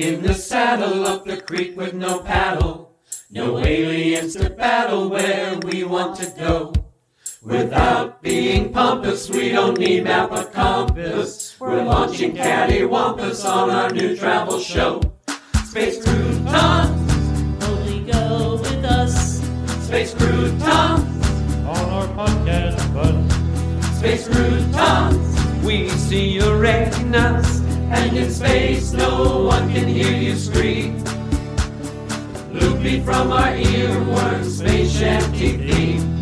In the saddle up the creek with no paddle. No aliens to battle where we want to go. Without being pompous, we don't need map or compass. We're launching cattywampus on our new travel show. Space croutons, Only go with us. space croutons, on our podcast bus. space croutons. We see your retinas, and in space no one can hear you scream. Loopy from our earworm, space shanty theme.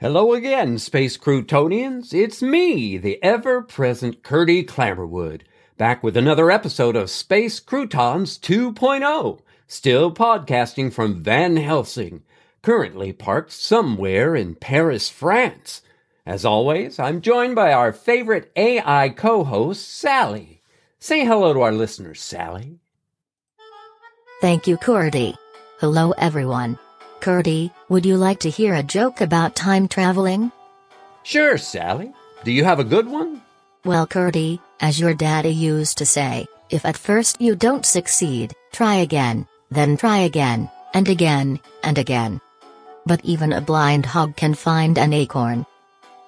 Hello again, Space Croutonians. It's me, the ever present Curdy Clammerwood, back with another episode of Space Croutons 2.0, still podcasting from Van Helsing, currently parked somewhere in Paris, France. As always, I'm joined by our favorite AI co host, Sally. Say hello to our listeners, Sally. Thank you, Curdy. Hello, everyone. Curdy, would you like to hear a joke about time traveling? Sure, Sally. Do you have a good one? Well, Curdy, as your daddy used to say, if at first you don't succeed, try again, then try again, and again, and again. But even a blind hog can find an acorn.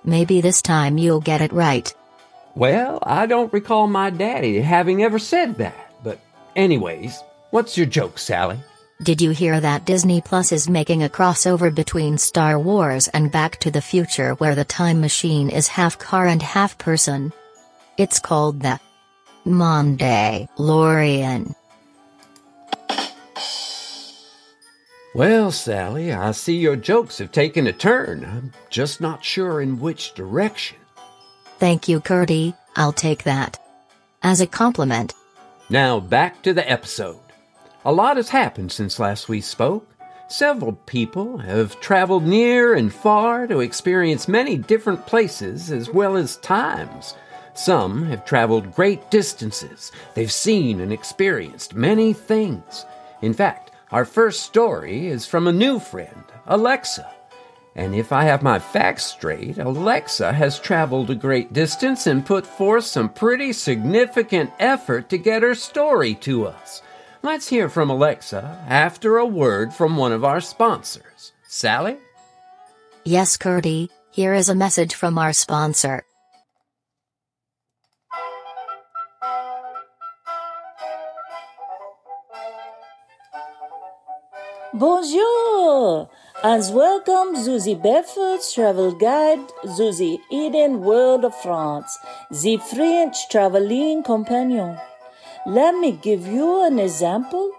Maybe this time you'll get it right. Well, I don't recall my daddy having ever said that. But, anyways, what's your joke, Sally? Did you hear that Disney Plus is making a crossover between Star Wars and Back to the Future where the time machine is half car and half person? It's called the Monday Lorian. Well, Sally, I see your jokes have taken a turn. I'm just not sure in which direction. Thank you, Curdy, I'll take that. As a compliment. Now, back to the episode. A lot has happened since last we spoke. Several people have traveled near and far to experience many different places as well as times. Some have traveled great distances. They've seen and experienced many things. In fact, our first story is from a new friend, Alexa. And if I have my facts straight, Alexa has traveled a great distance and put forth some pretty significant effort to get her story to us. Let's hear from Alexa after a word from one of our sponsors. Sally? Yes, Curdy, here is a message from our sponsor. Bonjour! And welcome the Barefoot's travel guide the Eden world of France, the French traveling companion. Let me give you an example.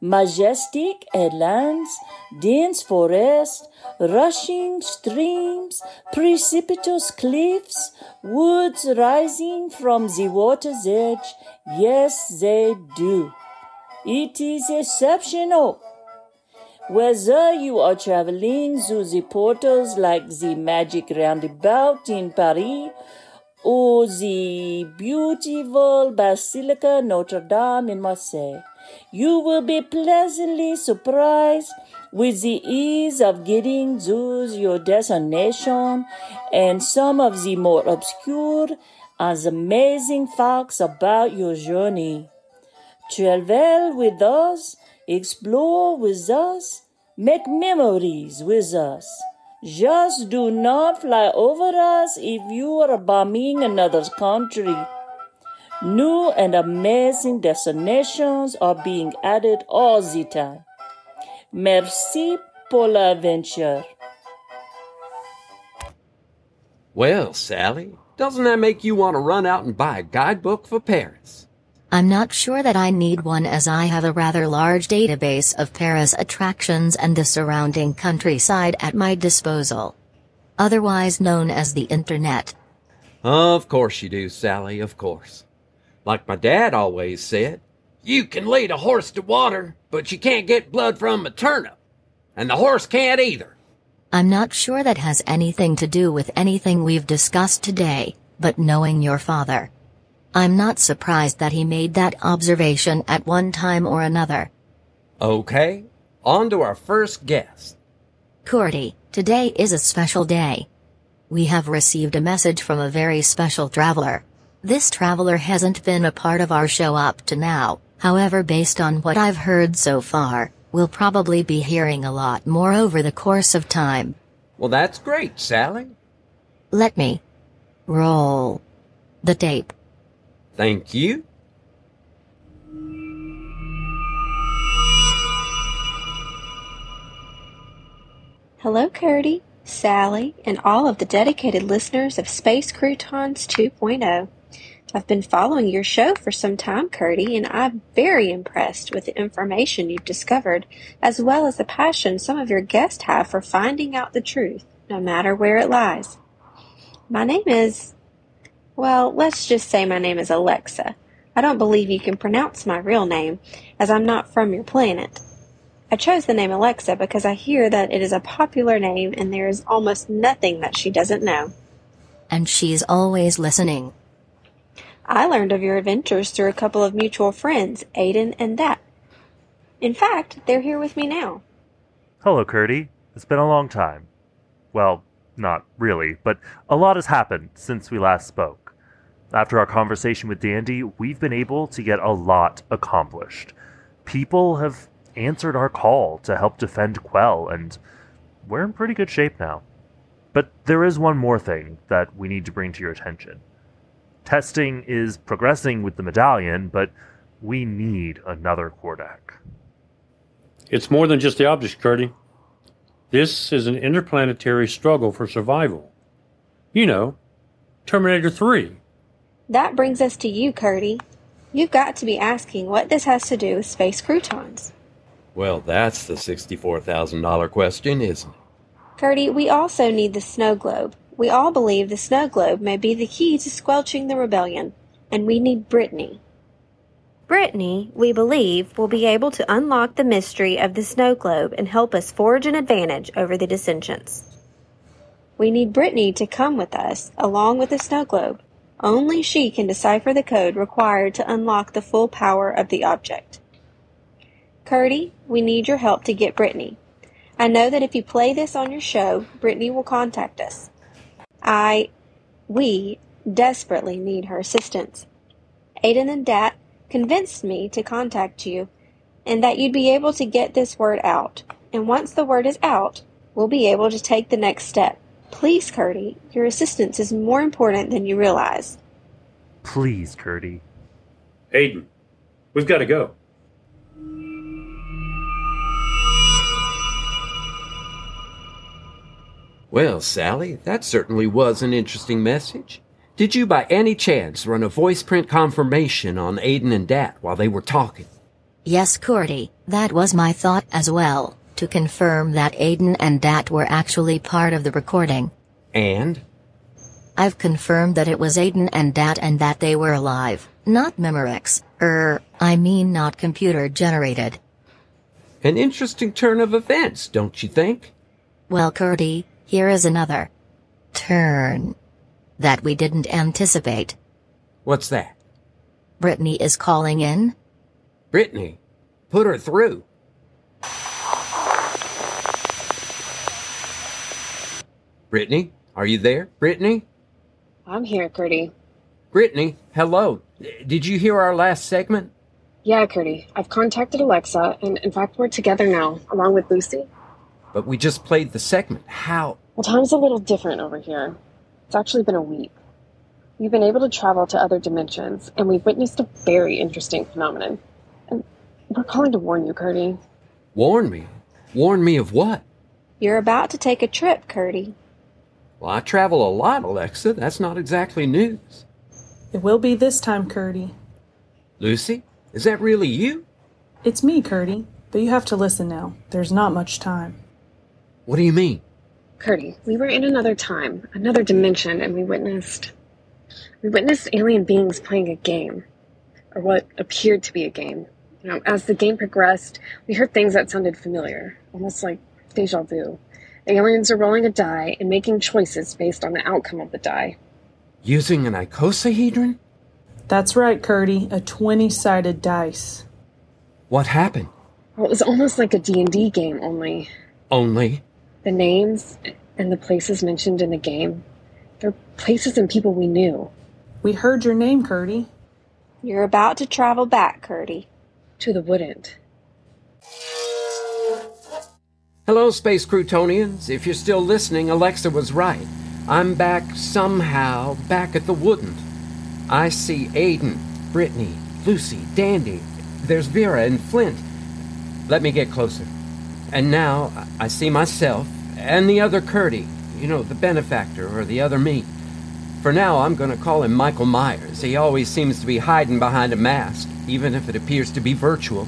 Majestic headlands, dense forest, rushing streams, precipitous cliffs, woods rising from the water's edge. Yes, they do. It is exceptional. Whether you are traveling through the portals like the magic roundabout in Paris or the beautiful Basilica Notre Dame in Marseille, you will be pleasantly surprised with the ease of getting to your destination and some of the more obscure and amazing facts about your journey. Travel with us, explore with us, make memories with us. Just do not fly over us if you are bombing another country. New and amazing destinations are being added all the time. Merci pour l'aventure. Well, Sally, doesn't that make you want to run out and buy a guidebook for Paris? I'm not sure that I need one as I have a rather large database of Paris attractions and the surrounding countryside at my disposal. Otherwise known as the Internet. Of course you do, Sally, of course. Like my dad always said, you can lead a horse to water, but you can't get blood from a turnip. And the horse can't either. I'm not sure that has anything to do with anything we've discussed today, but knowing your father. I'm not surprised that he made that observation at one time or another. Okay, on to our first guest. Curdy, today is a special day. We have received a message from a very special traveler. This traveler hasn't been a part of our show up to now, however, based on what I've heard so far, we'll probably be hearing a lot more over the course of time. Well, that's great, Sally. Let me roll the tape. Thank you. Hello, Cody, Sally, and all of the dedicated listeners of Space Croutons 2.0. I've been following your show for some time, Cody, and I'm very impressed with the information you've discovered, as well as the passion some of your guests have for finding out the truth, no matter where it lies. My name is, well, let's just say my name is Alexa. I don't believe you can pronounce my real name, as I'm not from your planet. I chose the name Alexa because I hear that it is a popular name and there is almost nothing that she doesn't know. And she's always listening. I learned of your adventures through a couple of mutual friends, Aiden and Dat. In fact, they're here with me now. Hello, Curdy. It's been a long time. Well, not really, but a lot has happened since we last spoke. After our conversation with Dandy, we've been able to get a lot accomplished. People have answered our call to help defend Quell, and we're in pretty good shape now. But there is one more thing that we need to bring to your attention. Testing is progressing with the medallion, but we need another Kordak. It's more than just the objects, Curdy. This is an interplanetary struggle for survival. You know, Terminator 3. That brings us to you, Cody. You've got to be asking what this has to do with space croutons. Well, that's the $64,000 question, isn't it? Cody, we also need the snow globe. We all believe the snow globe may be the key to squelching the rebellion, and we need Brittany. Brittany, we believe, will be able to unlock the mystery of the snow globe and help us forge an advantage over the dissensions. We need Brittany to come with us, along with the snow globe. Only she can decipher the code required to unlock the full power of the object. Cody, we need your help to get Brittany. I know that if you play this on your show, Brittany will contact us. I, we, desperately need her assistance. Aiden and Dat convinced me to contact you and that you'd be able to get this word out. And once the word is out, we'll be able to take the next step. Please, Cody, your assistance is more important than you realize. Please, Curdy. Aiden, we've got to go. Well, Sally, that certainly was an interesting message. Did you by any chance run a voice print confirmation on Aiden and Dat while they were talking? Yes, Curdy, that was my thought as well, to confirm that Aiden and Dat were actually part of the recording. And? I've confirmed that it was Aiden and Dat and that they were alive, not Memorex, er, I mean not computer generated. An interesting turn of events, don't you think? Well, Curdy, here is another turn that we didn't anticipate. What's that? Brittany is calling in. Brittany, put her through. Brittany, are you there? Brittany? I'm here, Curdy. Brittany, hello. Did you hear our last segment? Yeah, Curdy. I've contacted Alexa, and in fact, we're together now, along with Lucy. But we just played the segment. How? Well, time's a little different over here. It's actually been a week. We've been able to travel to other dimensions, and we've witnessed a very interesting phenomenon. And we're calling to warn you, Curdy. Warn me? Warn me of what? You're about to take a trip, Cody. Well, I travel a lot, Alexa. That's not exactly news. It will be this time, Curdy. Lucy, is that really you? It's me, Curdy. But you have to listen now. There's not much time. What do you mean? Curdy, we were in another time, another dimension, and we witnessed. We witnessed alien beings playing a game. Or what appeared to be a game. You know, as the game progressed, we heard things that sounded familiar, almost like deja vu. The aliens are rolling a die and making choices based on the outcome of the die. Using an icosahedron? That's right, Curdy. A 20 sided dice. What happened? Well, it was almost like a D&D game, only Only? the names and the places mentioned in the game, they're places and people we knew. We heard your name, Curdy. You're about to travel back, Curdy. To the woodend. Space Croutonians. If you're still listening, Alexa was right. I'm back somehow, back at the Woodend. I see Aiden, Brittany, Lucy, Dandy. There's Vera and Flint. Let me get closer. And now I see myself and the other Curdy. You know, the benefactor or the other me. For now, I'm going to call him Michael Myers. He always seems to be hiding behind a mask, even if it appears to be virtual.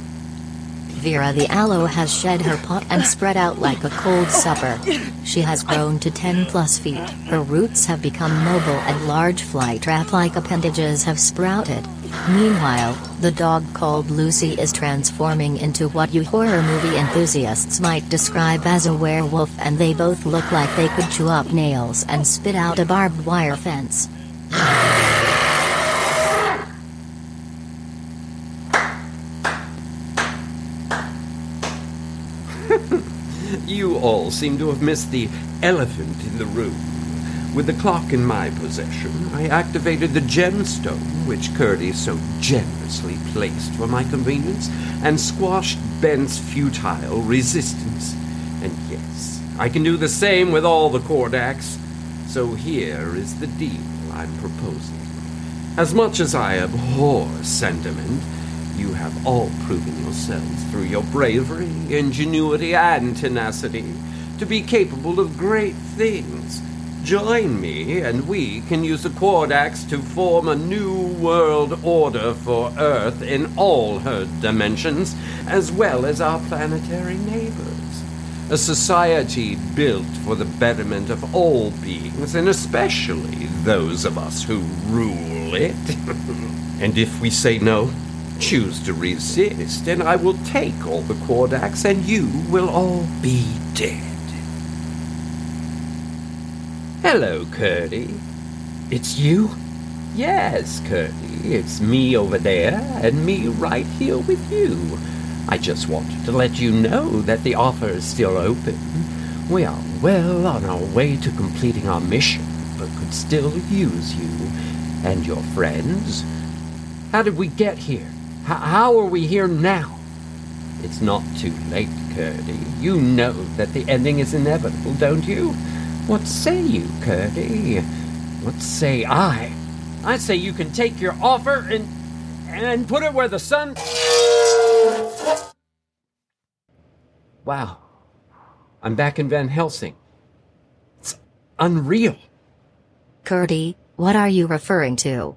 Vera the aloe has shed her pot and spread out like a cold supper. She has grown to 10 plus feet. Her roots have become mobile and large fly-trap like appendages have sprouted. Meanwhile, the dog called Lucy is transforming into what you horror movie enthusiasts might describe as a werewolf and they both look like they could chew up nails and spit out a barbed wire fence. You seem to have missed the elephant in the room. With the clock in my possession, I activated the gemstone, which Curdy so generously placed for my convenience, and squashed Ben's futile resistance. And yes, I can do the same with all the Kordax. So here is the deal I'm proposing. As much as I abhor sentiment, you have all proven yourselves through your bravery, ingenuity, and tenacity to be capable of great things. Join me, and we can use the Quadax to form a new world order for Earth in all her dimensions, as well as our planetary neighbors. A society built for the betterment of all beings, and especially those of us who rule it. and if we say no, choose to resist, and I will take all the Quadax, and you will all be dead. Hello, Curdy. It's you? Yes, Curdy. It's me over there, and me right here with you. I just wanted to let you know that the offer is still open. We are well on our way to completing our mission, but could still use you and your friends. How did we get here? H- how are we here now? It's not too late, Curdy. You know that the ending is inevitable, don't you? What say you, Curdy? What say I? I say you can take your offer and and put it where the sun. Wow. I'm back in Van Helsing. It's unreal. Curdy, what are you referring to?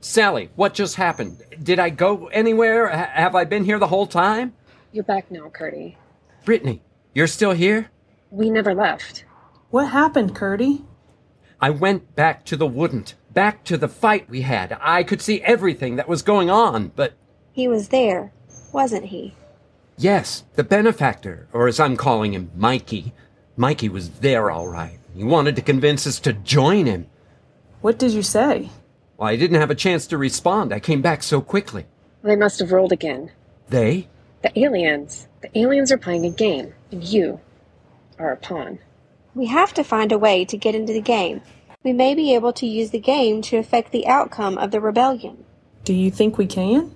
Sally, what just happened? Did I go anywhere? H- have I been here the whole time? You're back now, Curdy. Brittany, you're still here? We never left. What happened, Curdy? I went back to the Woodend, back to the fight we had. I could see everything that was going on, but He was there, wasn't he? yes, the benefactor, or as I'm calling him, Mikey. Mikey was there all right. He wanted to convince us to join him. What did you say? Well, I didn't have a chance to respond. I came back so quickly. They must have rolled again. They? The aliens. The aliens are playing a game, and you are a pawn. We have to find a way to get into the game. We may be able to use the game to affect the outcome of the rebellion. Do you think we can?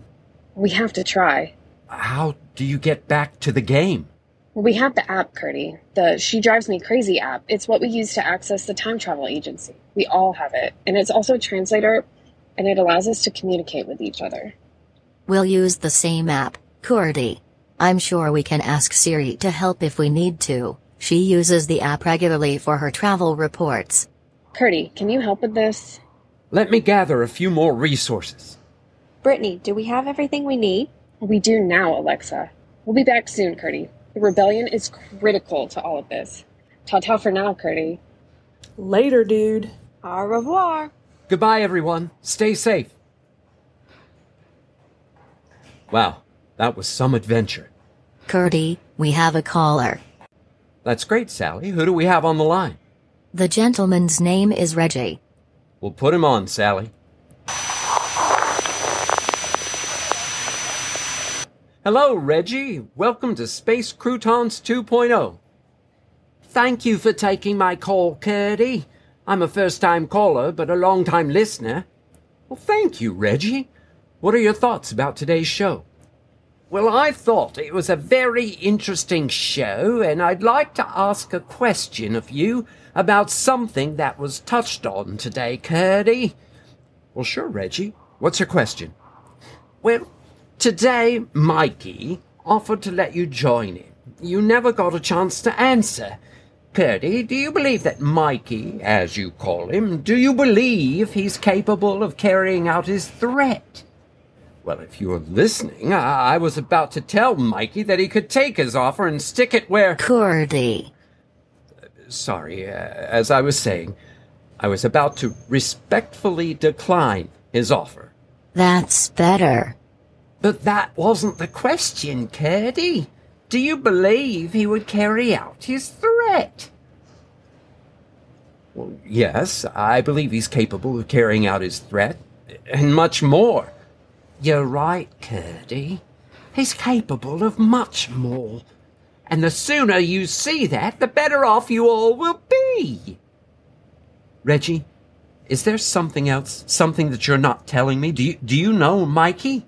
We have to try. How do you get back to the game? We have the app, Curdy. The She Drives Me Crazy app. It's what we use to access the time travel agency. We all have it. And it's also a translator, and it allows us to communicate with each other. We'll use the same app, Curdy. I'm sure we can ask Siri to help if we need to. She uses the app regularly for her travel reports. Curdy, can you help with this? Let me gather a few more resources. Brittany, do we have everything we need? We do now, Alexa. We'll be back soon, Curdy. The rebellion is critical to all of this. Ta ta for now, Curdy. Later, dude. Au revoir. Goodbye, everyone. Stay safe. Wow, that was some adventure. Curdy, we have a caller. That's great, Sally. Who do we have on the line? The gentleman's name is Reggie. We'll put him on, Sally. Hello, Reggie. Welcome to Space Croutons 2.0. Thank you for taking my call, Curdy. I'm a first time caller, but a long time listener. Well, thank you, Reggie. What are your thoughts about today's show? Well, I thought it was a very interesting show, and I'd like to ask a question of you about something that was touched on today, Curdy. Well, sure, Reggie. What's your question? Well, today, Mikey offered to let you join him. You never got a chance to answer. Curdy, do you believe that Mikey, as you call him, do you believe he's capable of carrying out his threat? Well, if you're listening, I, I was about to tell Mikey that he could take his offer and stick it where. Curdy. Sorry, uh, as I was saying, I was about to respectfully decline his offer. That's better. But that wasn't the question, Curdy. Do you believe he would carry out his threat? Well, yes, I believe he's capable of carrying out his threat, and much more. You're right, Curdy. He's capable of much more. And the sooner you see that, the better off you all will be. Reggie, is there something else? Something that you're not telling me? Do you, do you know, Mikey?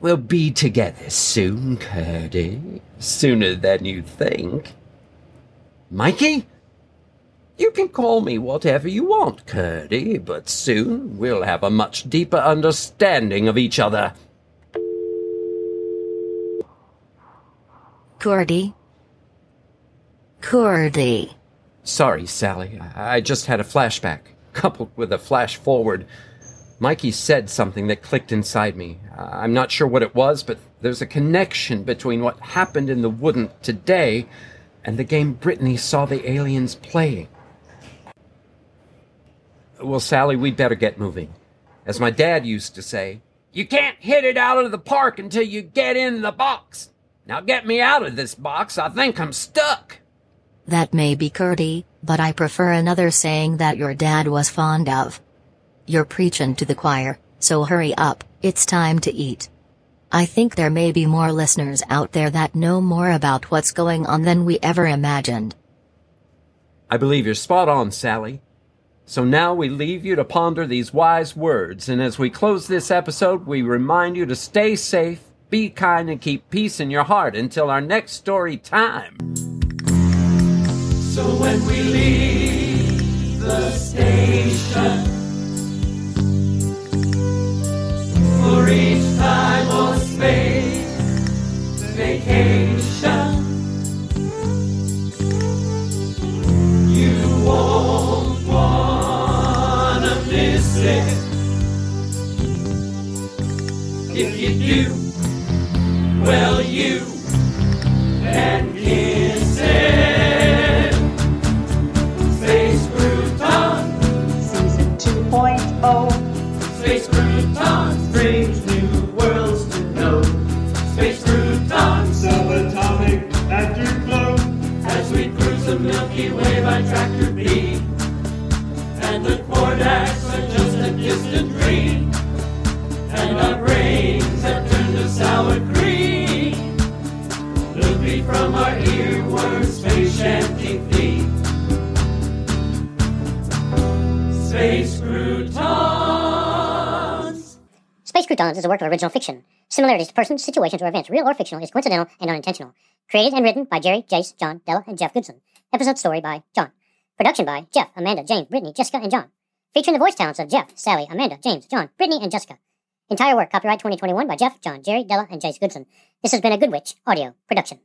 We'll be together soon, Curdy. Sooner than you think. Mikey? You can call me whatever you want, Curdy, but soon we'll have a much deeper understanding of each other. Curdy. Curdy. Sorry, Sally. I I just had a flashback, coupled with a flash forward. Mikey said something that clicked inside me. Uh, I'm not sure what it was, but there's a connection between what happened in the Woodend today and the game Brittany saw the aliens playing. Well, Sally, we'd better get moving. As my dad used to say, you can't hit it out of the park until you get in the box. Now get me out of this box. I think I'm stuck. That may be Curdy, but I prefer another saying that your dad was fond of. You're preaching to the choir, so hurry up, it's time to eat. I think there may be more listeners out there that know more about what's going on than we ever imagined. I believe you're spot on, Sally. So now we leave you to ponder these wise words, and as we close this episode, we remind you to stay safe, be kind, and keep peace in your heart until our next story time. So when we leave the station for each time or space vacation, If you do, well our brains have turned to sour cream. From our earworms, space shanty feet. Space Croutons. Space Croutons is a work of original fiction. Similarities to persons, situations, or events, real or fictional, is coincidental and unintentional. Created and written by Jerry, Jace, John, Della, and Jeff Goodson. Episode story by John. Production by Jeff, Amanda, James, Brittany, Jessica, and John. Featuring the voice talents of Jeff, Sally, Amanda, James, John, Brittany, and Jessica. Entire work copyright 2021 by Jeff, John, Jerry, Della, and Jace Goodson. This has been a Good Witch audio production.